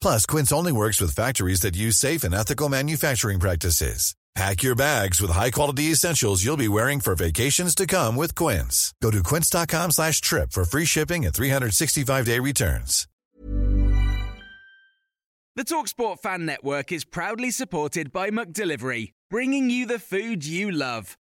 Plus, Quince only works with factories that use safe and ethical manufacturing practices. Pack your bags with high-quality essentials you'll be wearing for vacations to come with Quince. Go to quince.com slash trip for free shipping and 365-day returns. The TalkSport Fan Network is proudly supported by Delivery, bringing you the food you love.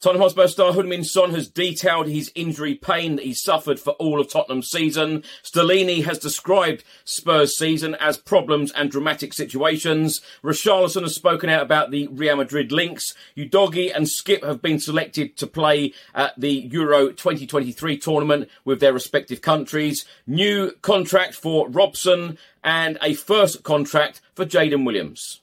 Tottenham Hotspur star Heung-min Son has detailed his injury pain that he suffered for all of Tottenham's season. Stellini has described Spurs' season as problems and dramatic situations. Richarlison has spoken out about the Real Madrid links. Udogie and Skipp have been selected to play at the Euro 2023 tournament with their respective countries. New contract for Robson and a first contract for Jaden Williams.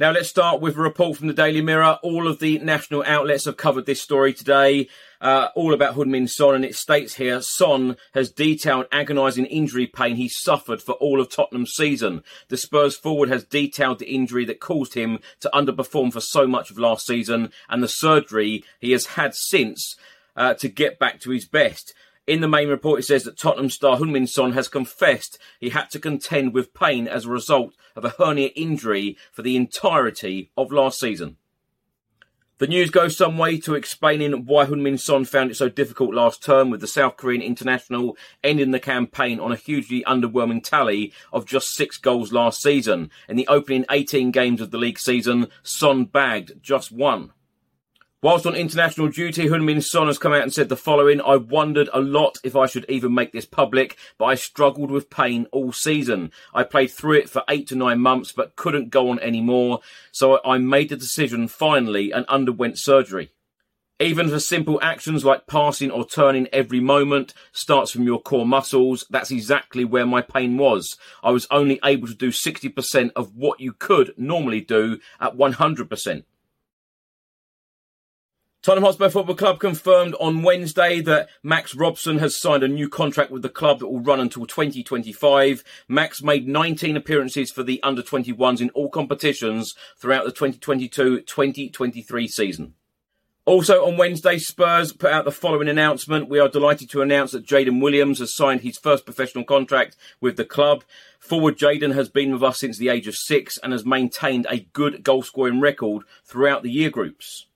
Now let's start with a report from the Daily Mirror. All of the national outlets have covered this story today, uh, all about Heung-min Son, and it states here Son has detailed agonising injury pain he suffered for all of Tottenham's season. The Spurs forward has detailed the injury that caused him to underperform for so much of last season and the surgery he has had since uh, to get back to his best. In the main report, it says that Tottenham star Heung-min Son has confessed he had to contend with pain as a result of a hernia injury for the entirety of last season. The news goes some way to explaining why Heung-min Son found it so difficult last term with the South Korean international ending the campaign on a hugely underwhelming tally of just six goals last season. In the opening 18 games of the league season, Son bagged just one. Whilst on international duty, Heung-min Son has come out and said the following. I wondered a lot if I should even make this public, but I struggled with pain all season. I played through it for eight to nine months, but couldn't go on anymore. So I made the decision finally and underwent surgery. Even for simple actions like passing or turning every moment starts from your core muscles. That's exactly where my pain was. I was only able to do 60% of what you could normally do at 100%. Tottenham Hotspur Football Club confirmed on Wednesday that Max Robson has signed a new contract with the club that will run until 2025. Max made 19 appearances for the under 21s in all competitions throughout the 2022-2023 season. Also on Wednesday, Spurs put out the following announcement. We are delighted to announce that Jaden Williams has signed his first professional contract with the club. Forward Jaden has been with us since the age of six and has maintained a good goal scoring record throughout the year groups.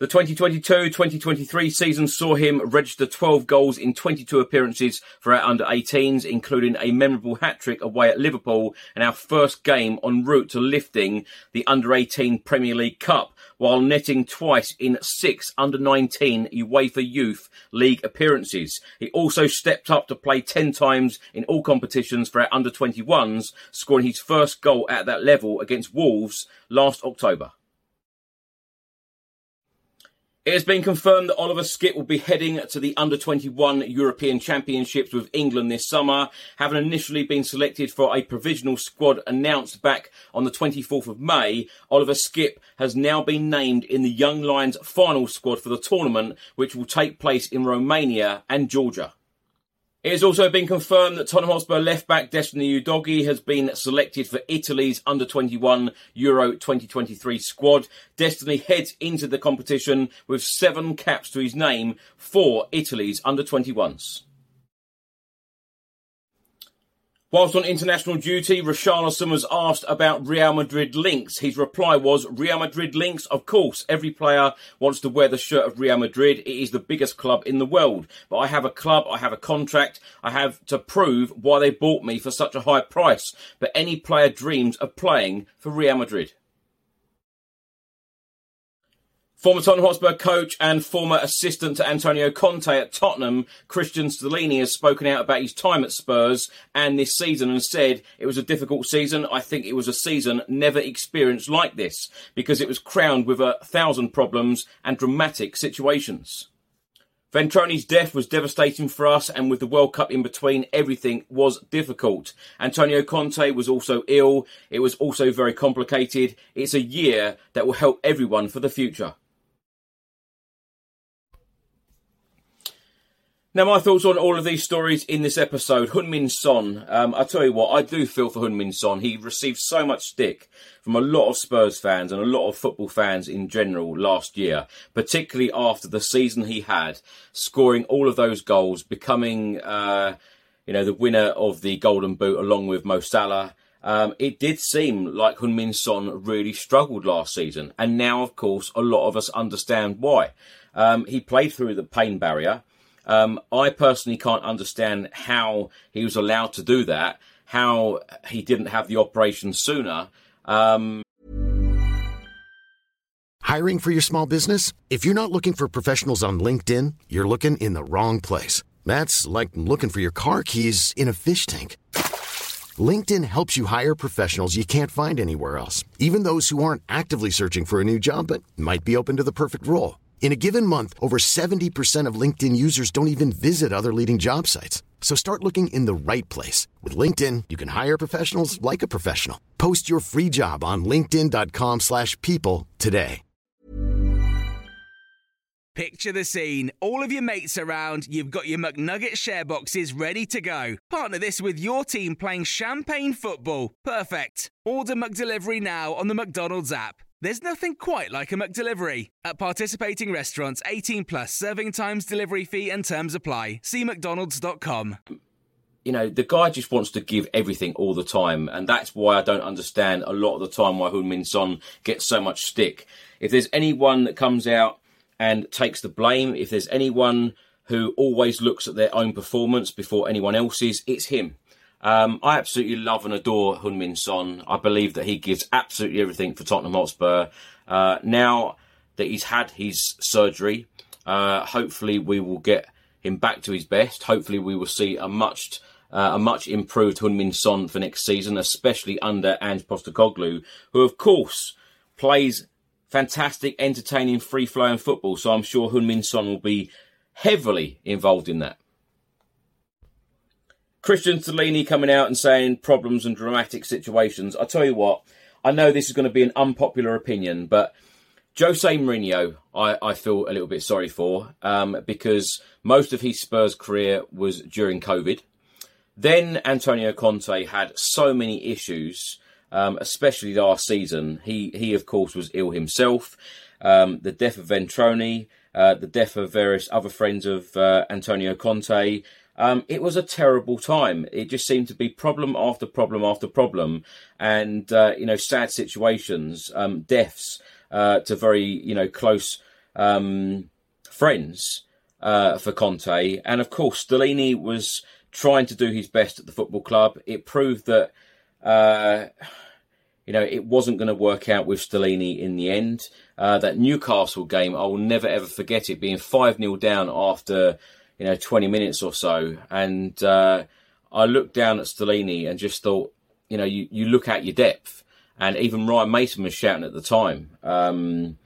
The 2022-2023 season saw him register 12 goals in 22 appearances for our under-18s, including a memorable hat-trick away at Liverpool and our first game en route to lifting the under-18 Premier League Cup, while netting twice in six under-19 UEFA Youth League appearances. He also stepped up to play 10 times in all competitions for our under-21s, scoring his first goal at that level against Wolves last October. It has been confirmed that Oliver Skipp will be heading to the under 21 European Championships with England this summer, having initially been selected for a provisional squad announced back on the 24th of May. Oliver Skipp has now been named in the Young Lions final squad for the tournament, which will take place in Romania and Georgia. It has also been confirmed that Tottenham Hotspur left back Destiny Udogie has been selected for Italy's under 21 Euro 2023 squad. Destiny heads into the competition with seven caps to his name for Italy's under 21s. Whilst on international duty, Richarlison was asked about Real Madrid links. His reply was, Real Madrid links? Of course, every player wants to wear the shirt of Real Madrid. It is the biggest club in the world. But I have a club, I have a contract, I have to prove why they bought me for such a high price. But any player dreams of playing for Real Madrid. Former Tottenham Hotspur coach and former assistant to Antonio Conte at Tottenham, Cristian Stellini has spoken out about his time at Spurs and this season and said it was a difficult season. I think it was a season never experienced like this because it was crowned with a thousand problems and dramatic situations. Ventrone's death was devastating for us, and with the World Cup in between, everything was difficult. Antonio Conte was also ill. It was also very complicated. It's a year that will help everyone for the future. Now, my thoughts on all of these stories in this episode. Heung-min Son, um, I tell you what, I do feel for Heung-min Son. He received so much stick from a lot of Spurs fans and a lot of football fans in general last year, particularly after the season he had, scoring all of those goals, becoming, uh, you know, the winner of the Golden Boot along with Mo Salah. Um, it did seem like Heung-min Son really struggled last season, and now, of course, a lot of us understand why. Um, he played through the pain barrier. Um, I personally can't understand how he was allowed to do that, how he didn't have the operation sooner. Um, Hiring for your small business? If you're not looking for professionals on LinkedIn, you're looking in the wrong place. That's like looking for your car keys in a fish tank. LinkedIn helps you hire professionals you can't find anywhere else, even those who aren't actively searching for a new job but might be open to the perfect role. In a given month, over 70% of LinkedIn users don't even visit other leading job sites. So start looking in the right place. With LinkedIn, you can hire professionals like a professional. Post your free job on linkedin.com slash people today. Picture the scene. All of your mates around, you've got your McNugget share boxes ready to go. Partner this with your team playing champagne football. Perfect. Order McDelivery now on the McDonald's app. There's nothing quite like a McDelivery. At participating restaurants, 18 plus serving times, delivery fee, and terms apply. See McDonald's.com. you know, the guy just wants to give everything all the time, and that's why I don't understand a lot of the time why Heung-min Son gets so much stick. If there's anyone that comes out and takes the blame, if there's anyone who always looks at their own performance before anyone else's, it's him. Um, I absolutely love and adore Heung-min Son. I believe that he gives absolutely everything for Tottenham Hotspur. Uh, now that he's had his surgery, uh, hopefully we will get him back to his best. Hopefully we will see a much uh, a much improved Heung-min Son for next season, especially under Ange Postecoglou, who of course plays fantastic, entertaining, free-flowing football. So I'm sure Heung-min Son will be heavily involved in that. Cristian Stellini coming out and saying problems and dramatic situations. I tell you what, I know this is going to be an unpopular opinion, but Jose Mourinho, I, I feel a little bit sorry for um, because most of his Spurs career was during COVID. Then Antonio Conte had so many issues, um, especially last season. He, he of course, was ill himself. Um, the death of Ventrone, uh, the death of various other friends of uh, Antonio Conte. Um, it was a terrible time. It just seemed to be problem after problem after problem, and uh, you know, sad situations, um, deaths uh, to very you know close um, friends uh, for Conte, and of course, Stellini was trying to do his best at the football club. It proved that. Uh, you know, it wasn't going to work out with Stellini in the end. Uh, that Newcastle game, I will never ever forget it, being 5 0 down after you know, 20 minutes or so. And uh, I looked down at Stellini and just thought, you know, you, you look at your depth. And even Ryan Mason was shouting at the time. Um,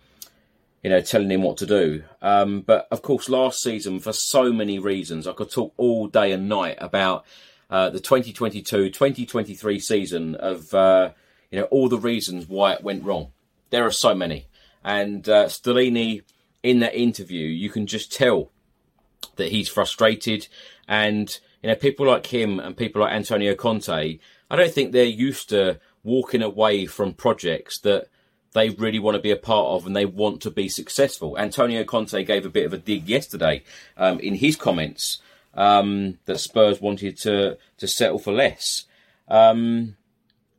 you know, telling him what to do. Um, but of course, last season, for so many reasons, I could talk all day and night about uh, the 2022-2023 season of uh, you know all the reasons why it went wrong. There are so many, and uh, Stellini in that interview, you can just tell that he's frustrated, and you know people like him and people like Antonio Conte. I don't think they're used to walking away from projects that they really want to be a part of and they want to be successful. Antonio Conte gave a bit of a dig yesterday um, in his comments um, that Spurs wanted to to settle for less. Um,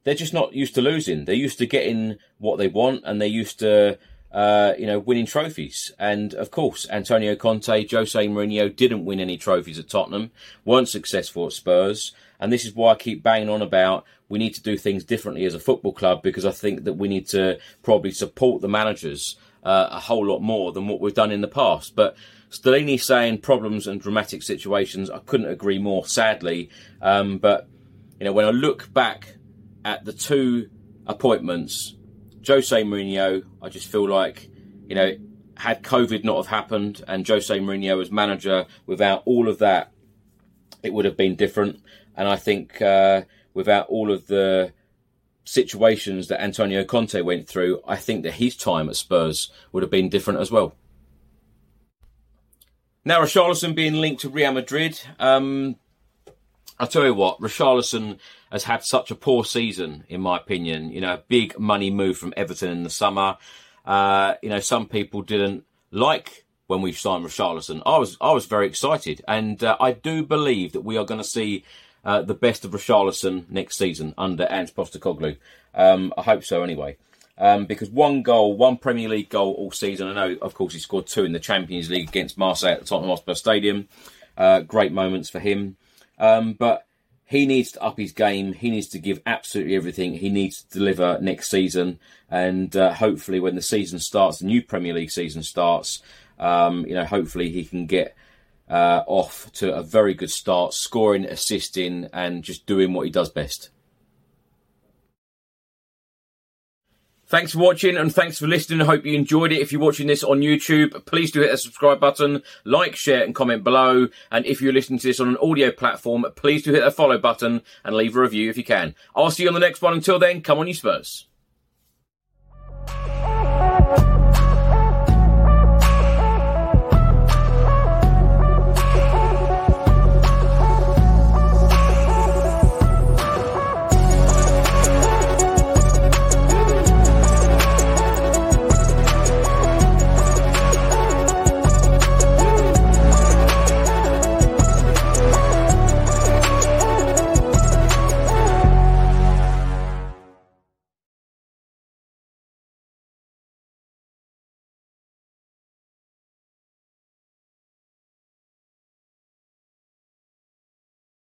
they're just not used to losing. They're used to getting what they want, and they're used to uh, you know winning trophies. And of course, Antonio Conte, Jose Mourinho didn't win any trophies at Tottenham, weren't successful at Spurs, and this is why I keep banging on about we need to do things differently as a football club because I think that we need to probably support the managers uh, a whole lot more than what we've done in the past. But Stellini saying problems and dramatic situations, I couldn't agree more, sadly. Um, but, you know, when I look back at the two appointments, Jose Mourinho, I just feel like, you know, had COVID not have happened and Jose Mourinho as manager, without all of that, it would have been different. And I think uh, without all of the situations that Antonio Conte went through, I think that his time at Spurs would have been different as well. Now, Richarlison being linked to Real Madrid. Um, I'll tell you what, Richarlison has had such a poor season, in my opinion. You know, a big money move from Everton in the summer. Uh, you know, some people didn't like when we signed Richarlison. I was, I was very excited, and uh, I do believe that we are going to see uh, the best of Richarlison next season under Ange Postecoglou. Um, I hope so, anyway. Um, because one goal, one Premier League goal all season. I know, of course, he scored two in the Champions League against Marseille at the Tottenham Hotspur Stadium. Uh, great moments for him. Um, but he needs to up his game. He needs to give absolutely everything. He needs to deliver next season. And uh, hopefully, when the season starts, the new Premier League season starts, um, you know, hopefully he can get uh, off to a very good start, scoring, assisting, and just doing what he does best. Thanks for watching and thanks for listening. I hope you enjoyed it. If you're watching this on YouTube, please do hit the subscribe button, like, share, and comment below. And if you're listening to this on an audio platform, please do hit the follow button and leave a review if you can. I'll see you on the next one. Until then, come on, you Spurs.